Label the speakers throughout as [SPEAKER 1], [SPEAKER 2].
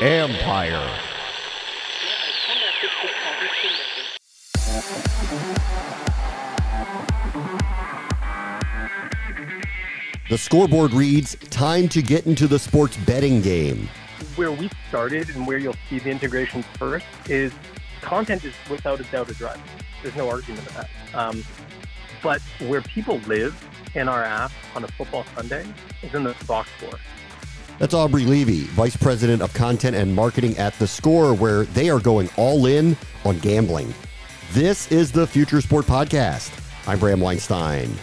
[SPEAKER 1] Empire. The scoreboard reads Time to get into the sports betting game.
[SPEAKER 2] Where we started and where you'll see the integration first is content is without a doubt a driver. There's no argument of that. Um, but where people live in our app on a football Sunday is in the box score.
[SPEAKER 1] That's Aubrey Levy, Vice President of Content and Marketing at The Score, where they are going all in on gambling. This is the Future Sport Podcast. I'm Bram Weinstein.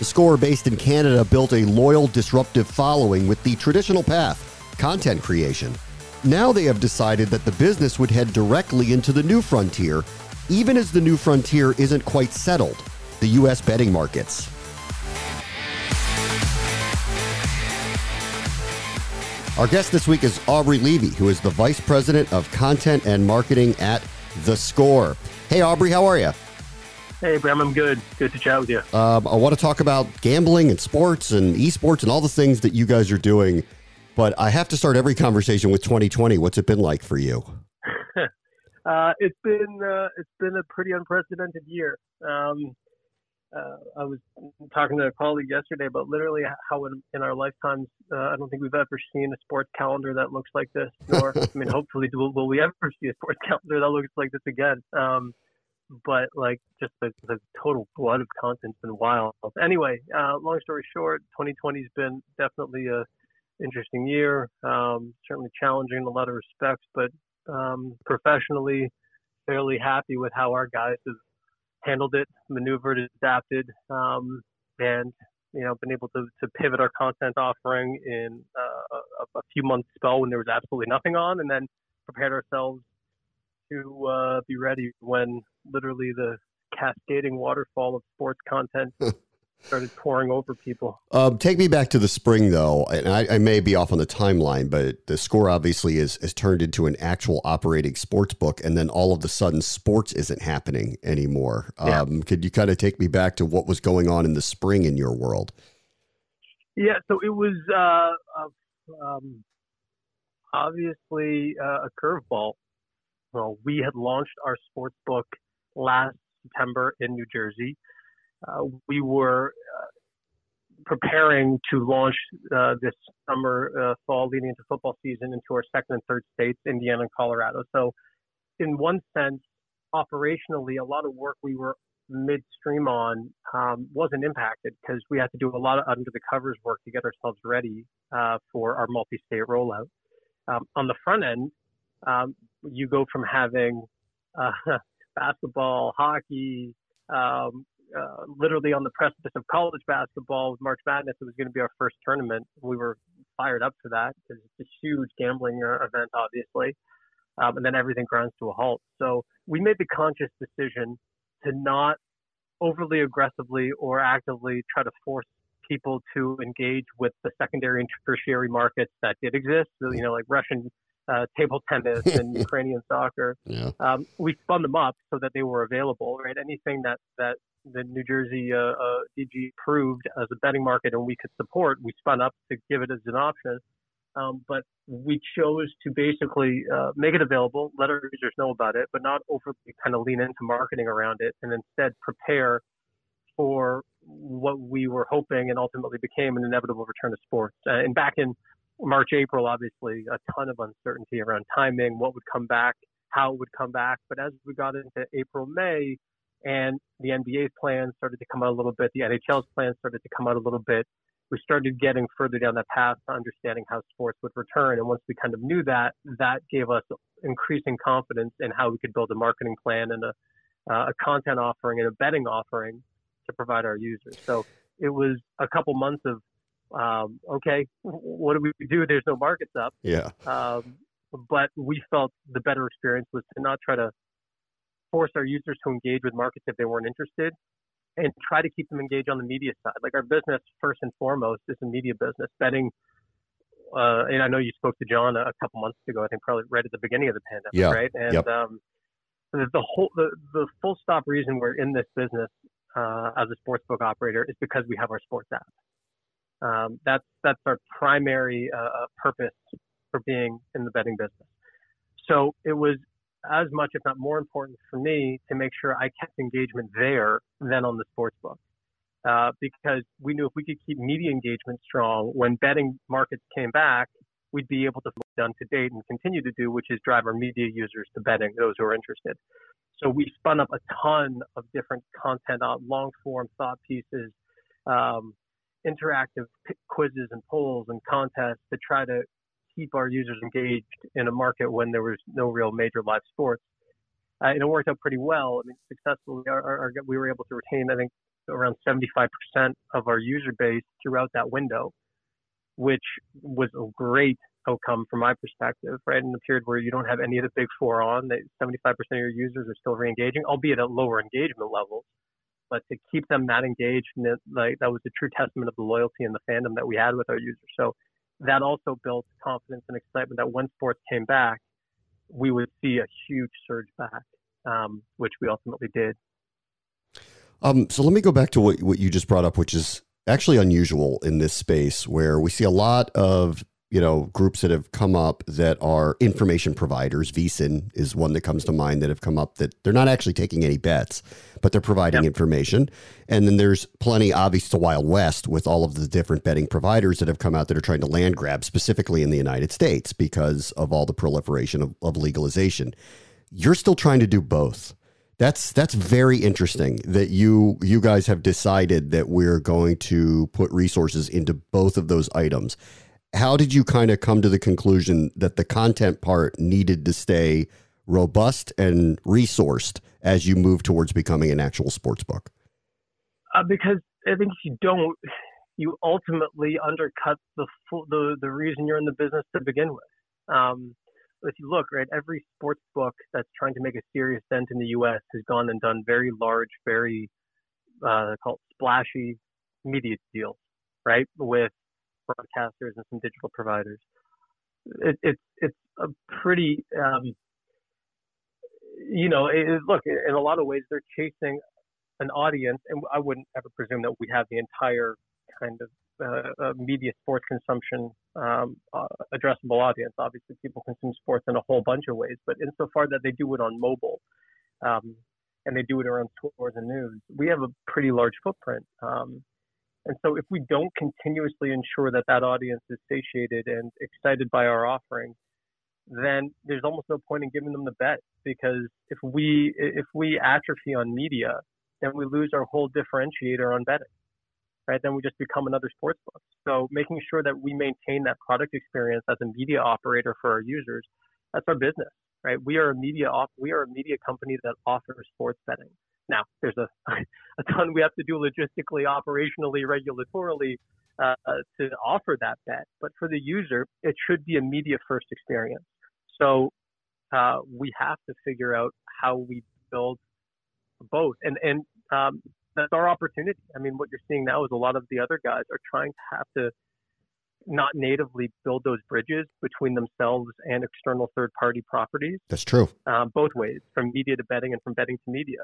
[SPEAKER 1] The score, based in Canada, built a loyal, disruptive following with the traditional path content creation. Now they have decided that the business would head directly into the new frontier, even as the new frontier isn't quite settled the U.S. betting markets. Our guest this week is Aubrey Levy, who is the Vice President of Content and Marketing at The Score. Hey, Aubrey, how are you?
[SPEAKER 2] Hey, Bram, I'm good. Good to chat with you.
[SPEAKER 1] Um, I want to talk about gambling and sports and esports and all the things that you guys are doing. But I have to start every conversation with 2020. What's it been like for you?
[SPEAKER 2] Uh, it's been uh, it's been a pretty unprecedented year. Um, uh, I was talking to a colleague yesterday about literally how in, in our lifetimes, uh, I don't think we've ever seen a sports calendar that looks like this. Nor, I mean, hopefully, will, will, we ever see a sports calendar that looks like this again? Um, but like just the, the total blood of content's been wild. Anyway, uh, long story short, 2020's been definitely a interesting year. Um, certainly challenging in a lot of respects, but um, professionally, fairly happy with how our guys have handled it, maneuvered, adapted, um, and you know been able to, to pivot our content offering in uh, a, a few months spell when there was absolutely nothing on, and then prepared ourselves to uh, be ready when literally the cascading waterfall of sports content started pouring over people.
[SPEAKER 1] Um, take me back to the spring, though, and I, I, may be off on the timeline, but the score obviously is is turned into an actual operating sports book, and then all of a sudden, sports isn't happening anymore. Yeah. Um, could you kind of take me back to what was going on in the spring in your world?
[SPEAKER 2] Yeah, so it was uh, um, obviously uh, a curveball well, we had launched our sports book last September in New Jersey. Uh, we were uh, preparing to launch uh, this summer, fall, leading into football season into our second and third states, Indiana and Colorado. So, in one sense, operationally, a lot of work we were midstream on um, wasn't impacted because we had to do a lot of under the covers work to get ourselves ready for our multi-state rollout. Um, on the front end, um, you go from having uh, basketball, hockey, um, uh, literally on the precipice of college basketball with March Madness. It was going to be our first tournament. We were fired up for that because it's a huge gambling uh, event, obviously. Um, and then everything grinds to a halt. So we made the conscious decision to not overly aggressively or actively try to force people to engage with the secondary and tertiary markets that did exist. So, you know, like Russian uh, table tennis and Ukrainian soccer.
[SPEAKER 1] Yeah.
[SPEAKER 2] Um, we spun them up so that they were available. Right, anything that that the New Jersey uh, uh, DG approved as a betting market and we could support, we spun up to give it as an option. Um, but we chose to basically uh, make it available, let our users know about it, but not overly kind of lean into marketing around it, and instead prepare for what we were hoping and ultimately became an inevitable return to sports. Uh, and back in March, April, obviously a ton of uncertainty around timing, what would come back, how it would come back. But as we got into April, May, and the NBA's plans started to come out a little bit, the NHL's plans started to come out a little bit, we started getting further down that path to understanding how sports would return. And once we kind of knew that, that gave us increasing confidence in how we could build a marketing plan and a, uh, a content offering and a betting offering to provide our users. So it was a couple months of um, okay, what do we do? There's no markets up.
[SPEAKER 1] Yeah.
[SPEAKER 2] Um, but we felt the better experience was to not try to force our users to engage with markets if they weren't interested and try to keep them engaged on the media side. Like our business, first and foremost, is a media business. Betting, uh, and I know you spoke to John a, couple months ago, I think probably right at the beginning of the pandemic,
[SPEAKER 1] yeah.
[SPEAKER 2] right? And
[SPEAKER 1] yep.
[SPEAKER 2] um, the, the whole the, the full stop reason we're in this business uh, as a sportsbook operator is because we have our sports app. Um, that's that's our primary uh, uh, purpose for being in the betting business. So it was as much, if not more important for me to make sure I kept engagement there than on the sportsbook. Uh, because we knew if we could keep media engagement strong, when betting markets came back, we'd be able to done to date and continue to do, which is drive our media users to betting, those who are interested. So we spun up a ton of different content on long form thought pieces, um, interactive quizzes and polls and contests to try to keep our users engaged in a market when there was no real major live sports. Uh, and it worked out pretty well. I mean, successfully, our, our, we were able to retain, I think, around 75% of our user base throughout that window, which was a great outcome from my perspective, right? In the period where you don't have any of the big four on, that 75% of your users are still re-engaging, albeit at lower engagement levels. But to keep them that engaged, like that was a true testament of the loyalty and the fandom that we had with our users. So that also built confidence and excitement that when sports came back, we would see a huge surge back, um, which we ultimately did.
[SPEAKER 1] Um, so let me go back to what what you just brought up, which is actually unusual in this space where we see a lot of you know groups that have come up that are information providers. VSiN is one that comes to mind that have come up that they're not actually taking any bets but they're providing yep. information. And then there's plenty obvious to wild west with all of the different betting providers that have come out that are trying to land grab specifically in the united states because of all the proliferation of, of legalization. You're still trying to do both. That's that's very interesting that you you guys have decided that we're going to put resources into both of those items how did you kind of come to the conclusion that the content part needed to stay robust and resourced as you move towards becoming an actual sports book?
[SPEAKER 2] Uh, because I think if you don't, you ultimately undercut the full, the the reason you're in the business to begin with. Um, if you look right, every sports book that's trying to make a serious dent in the U.S. has gone and done very large, very uh, called splashy media deals, right, with broadcasters and some digital providers. It, it's it's a pretty um, you know it, look in a lot of ways they're chasing an audience, and I wouldn't ever presume that we have the entire kind of uh, uh, media sports consumption um, uh, addressable audience. Obviously, people consume sports in a whole bunch of ways, but insofar that they do it on mobile um, and they do it around tours and news, we have a pretty large footprint. Um, and so if we don't continuously ensure that that audience is satiated and excited by our offering, then there's almost no point in giving them the bet because if we if we atrophy on media, then we lose our whole differentiator on betting. Right? Then we just become another sports book. So making sure that we maintain that product experience as a media operator for our users, that's our business. Right? We are a media off we are a media company that offers sports betting. Now, there's a, a ton we have to do logistically, operationally, regulatorily uh, to offer that bet. But for the user, it should be a media first experience. So uh, we have to figure out how we build both. And, and um, that's our opportunity. I mean, what you're seeing now is a lot of the other guys are trying to have to not natively build those bridges between themselves and external third party properties.
[SPEAKER 1] That's true.
[SPEAKER 2] Um, both ways, from media to betting and from betting to media.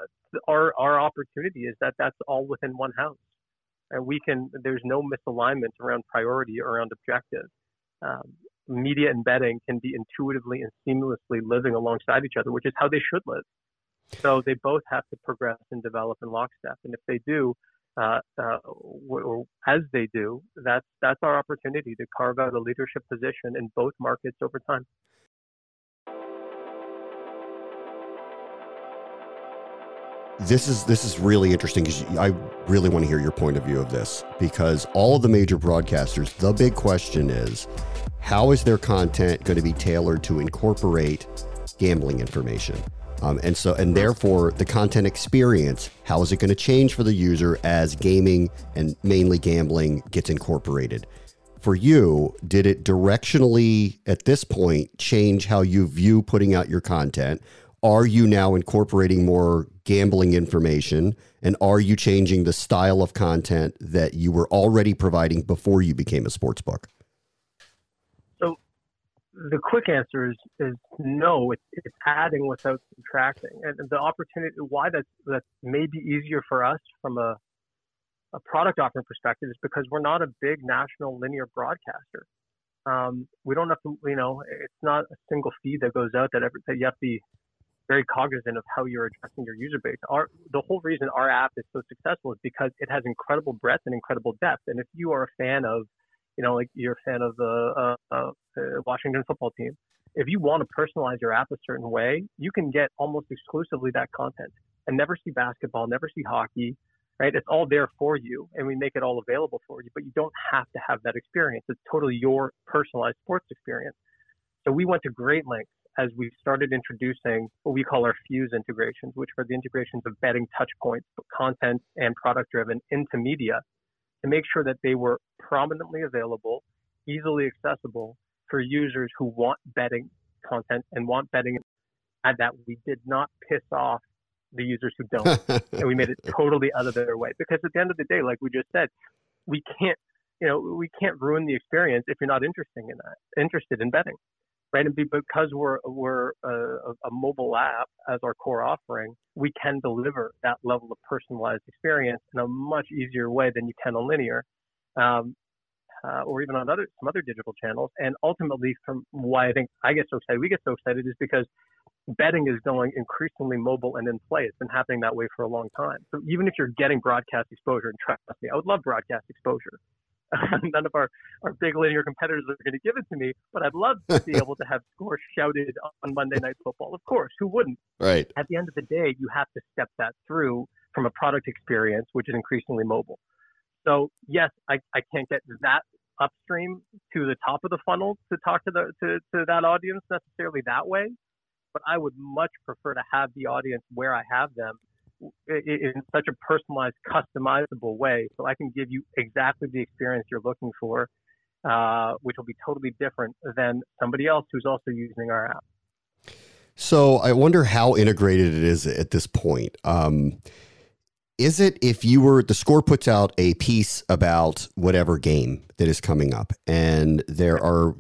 [SPEAKER 2] Our, our opportunity is that that's all within one house. And we can, there's no misalignment around priority around objective. Um, media and betting can be intuitively and seamlessly living alongside each other, which is how they should live. So they both have to progress and develop in lockstep. And if they do, uh, uh, as they do, that's that's our opportunity to carve out a leadership position in both markets over time.
[SPEAKER 1] This is this is really interesting because I really want to hear your point of view of this because all of the major broadcasters, the big question is, how is their content going to be tailored to incorporate gambling information? Um, and so, and therefore, the content experience, how is it going to change for the user as gaming and mainly gambling gets incorporated? For you, did it directionally at this point change how you view putting out your content? Are you now incorporating more gambling information? And are you changing the style of content that you were already providing before you became a sports book?
[SPEAKER 2] The quick answer is is no. It's, it's adding without subtracting, and the opportunity why that's that's maybe easier for us from a a product offering perspective is because we're not a big national linear broadcaster. Um, we don't have to, you know, it's not a single feed that goes out that, every, that you have to be very cognizant of how you're addressing your user base. Our, the whole reason our app is so successful is because it has incredible breadth and incredible depth. And if you are a fan of, you know, like you're a fan of the uh, uh, Washington football team, if you want to personalize your app a certain way, you can get almost exclusively that content and never see basketball, never see hockey, right? It's all there for you and we make it all available for you, but you don't have to have that experience. It's totally your personalized sports experience. So we went to great lengths as we started introducing what we call our fuse integrations, which are the integrations of betting touch points, content and product driven into media to make sure that they were prominently available, easily accessible for users who want betting content and want betting and that we did not piss off the users who don't. and we made it totally out of their way. Because at the end of the day, like we just said, we can't you know, we can't ruin the experience if you're not interested in that, interested in betting right? And because we're we're a, a, mobile app as our core offering, we can deliver that level of personalized experience in a much easier way than you can on linear, um, uh, or even on other some other digital channels. And ultimately, from why I think I get so excited, we get so excited, is because betting is going increasingly mobile and in play. It's been happening that way for a long time. So even if you're getting broadcast exposure, and trust me, I would love broadcast exposure. none of our, our big linear competitors are going to give it to me, but I'd love to be able to have scores shouted on Monday Night Football. Of course, who wouldn't?
[SPEAKER 1] Right.
[SPEAKER 2] At the end of the day, you have to step that through from a product experience, which is increasingly mobile. So yes, I, I can't get that upstream to the top of the funnel to talk to the to, to that audience necessarily that way, but I would much prefer to have the audience where I have them in such a personalized, customizable way. So I can give you exactly the experience you're looking for, uh, which will be totally different than somebody else who's also using our app.
[SPEAKER 1] So I wonder how integrated it is at this point. Um, is it if you were the score puts out a piece about whatever game that is coming up, and there are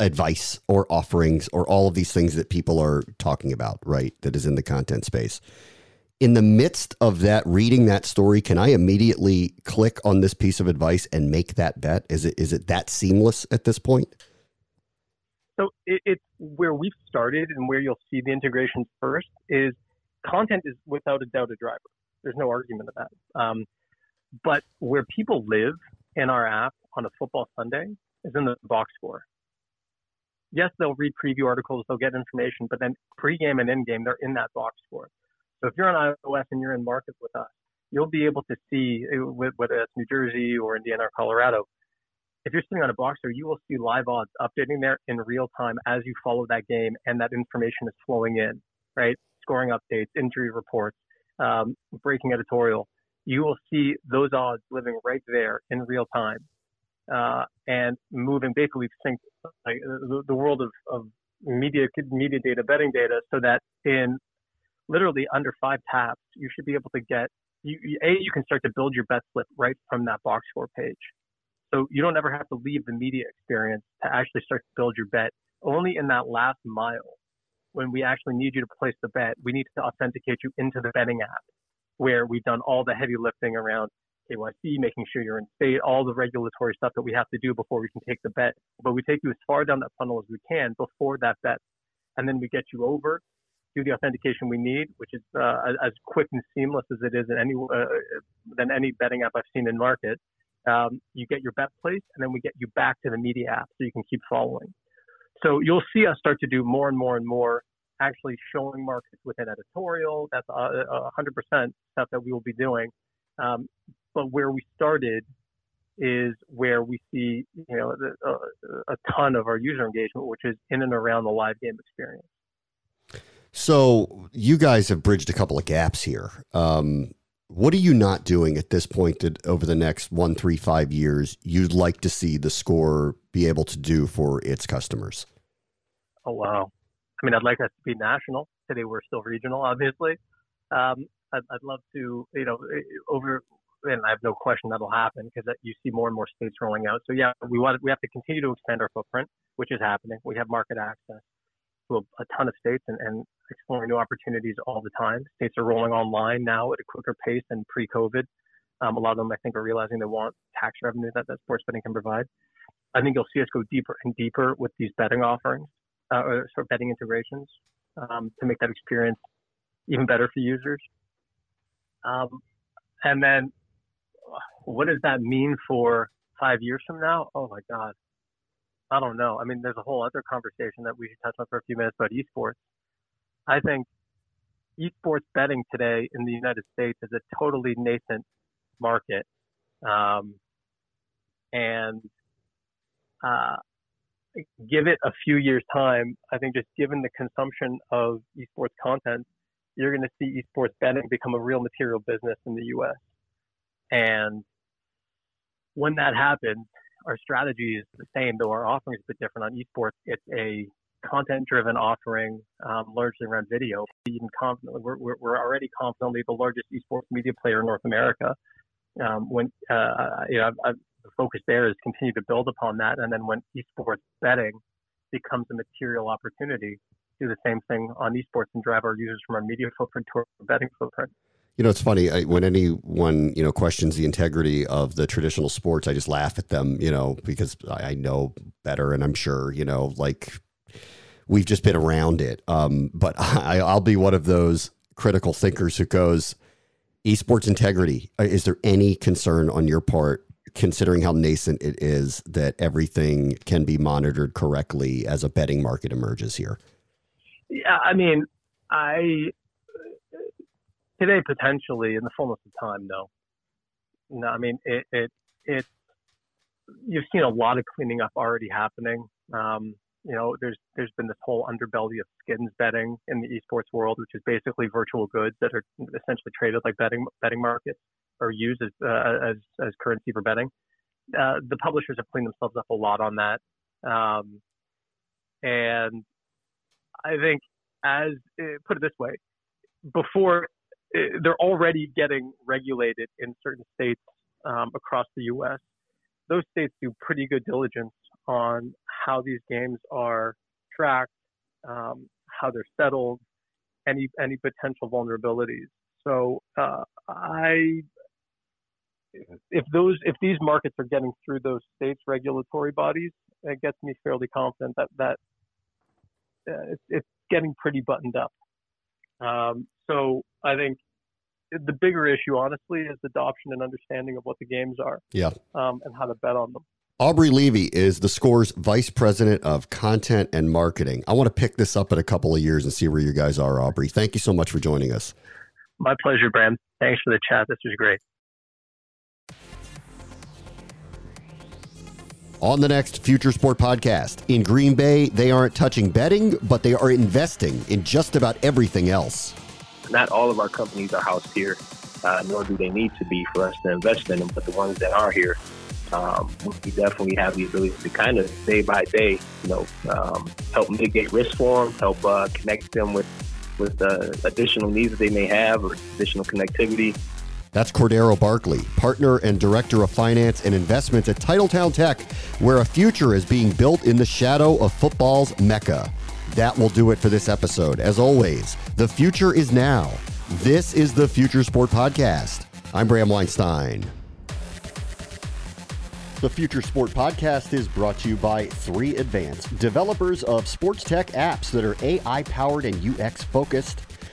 [SPEAKER 1] advice or offerings or all of these things that people are talking about, right? That is in the content space in the midst of that reading that story can i immediately click on this piece of advice and make that bet? Is it is it that seamless at this point?
[SPEAKER 2] So it, it's where we've started and where you'll see the integrations first is content is without a doubt a driver. There's no argument of that um, but where people live in our app on a football sunday is in the box score. Yes they'll read preview articles they'll get information but then pregame and endgame they're in that box score so if you're on iOS and you're in market with us, you'll be able to see uh, whether it's New Jersey or Indiana or Colorado. If you're sitting on a box score, you will see live odds updating there in real time as you follow that game, and that information is flowing in, right? Scoring updates, injury reports, um, breaking editorial. You will see those odds living right there in real time, uh, and moving basically sync like, the, the world of, of media media data, betting data, so that in literally under five taps, you should be able to get you, a you can start to build your bet slip right from that box score page. So you don't ever have to leave the media experience to actually start to build your bet. Only in that last mile, when we actually need you to place the bet, we need to authenticate you into the betting app, where we've done all the heavy lifting around KYC, making sure you're in state, all the regulatory stuff that we have to do before we can take the bet. But we take you as far down that funnel as we can before that bet, and then we get you over do the authentication we need, which is uh, as quick and seamless as it is in any uh, than any betting app I've seen in market. Um, you get your bet placed, and then we get you back to the media app so you can keep following. So you'll see us start to do more and more and more, actually showing markets within editorial. That's a hundred percent stuff that we will be doing. Um, but where we started is where we see, you know, a, a ton of our user engagement, which is in and around the live game experience.
[SPEAKER 1] So you guys have bridged a couple of gaps here. Um, what are you not doing at this point that over the next one, three, five years you'd like to see the score be able to do for its customers?
[SPEAKER 2] Oh wow! I mean, I'd like us to be national. Today we're still regional, obviously. Um, I'd, I'd, love to, you know, over and I have no question that'll happen because you see more and more states rolling out. So yeah, we want we have to continue to expand our footprint, which is happening. We have market access to a, a ton of states and, and exploring new opportunities all the time. States are rolling online now at a quicker pace than pre-COVID. Um, a lot of them, I think, are realizing they want tax revenue that, that sports betting can provide. I think you'll see us go deeper and deeper with these betting offerings, uh, or sort of betting integrations, um, to make that experience even better for users. Um, and then, what does that mean for five years from now? Oh my God, I don't know. I mean, there's a whole other conversation that we should touch on for a few minutes about esports. I think esports betting today in the United States is a totally nascent market. Um, and uh, give it a few years' time, I think just given the consumption of esports content, you're going to see esports betting become a real material business in the U.S. And when that happens, our strategy is the same, though our offering is a bit different on esports. It's a content-driven offering, um, largely around video. Even confidently, we're, we're, already confidently the largest esports media player in North America. Um, when uh, you know, I've, I've, the focus there is continue to build upon that, and then when esports betting becomes a material opportunity, do the same thing on esports and drive our users from our media footprint to our betting footprint.
[SPEAKER 1] You know, it's funny I, when anyone you know questions the integrity of the traditional sports. I just laugh at them, you know, because I, I know better, and I'm sure you know, like we've just been around it. Um, but I, I'll be one of those critical thinkers who goes, esports integrity. Uh, is there any concern on your part, considering how nascent it is, that everything can be monitored correctly as a betting market emerges here?
[SPEAKER 2] Yeah, I mean, I today potentially in the fullness of time, no. No, I mean it. It. It. You've seen a lot of cleaning up already happening. Um, you know, there's there's been this whole underbelly of skins betting in the esports world, which is basically virtual goods that are essentially traded like betting betting markets or used as uh, as as currency for betting. Uh, the publishers have cleaned themselves up a lot on that, um, and I think as uh, put it this way, before they're already getting regulated in certain states um, across the U.S. Those states do pretty good diligence on how these games are tracked, um, how they're settled, any any potential vulnerabilities. So uh, I, if those if these markets are getting through those states' regulatory bodies, it gets me fairly confident that that uh, it's, it's getting pretty buttoned up. Um, so I think the bigger issue, honestly, is adoption and understanding of what the games are.
[SPEAKER 1] Yeah.
[SPEAKER 2] Um, and how to bet on them.
[SPEAKER 1] Aubrey Levy is the Score's Vice President of Content and Marketing. I want to pick this up in a couple of years and see where you guys are, Aubrey. Thank you so much for joining us.
[SPEAKER 2] My pleasure, Bram. Thanks for the chat. This was great.
[SPEAKER 1] On the next Future Sport podcast, in Green Bay, they aren't touching betting, but they are investing in just about everything else.
[SPEAKER 3] Not all of our companies are housed here, uh, nor do they need to be for us to invest in them, but the ones that are here um, we definitely have the ability to kind of day by day, you know, um, help mitigate risk for them, help uh, connect them with with uh, additional needs that they may have or additional connectivity.
[SPEAKER 1] That's Cordero Barkley, partner and director of finance and investments at Titletown Tech, where a future is being built in the shadow of football's mecca. That will do it for this episode. As always, the future is now. This is the Future Sport Podcast. I'm Bram Weinstein. The Future Sport Podcast is brought to you by 3 Advance, developers of sports tech apps that are AI powered and UX focused.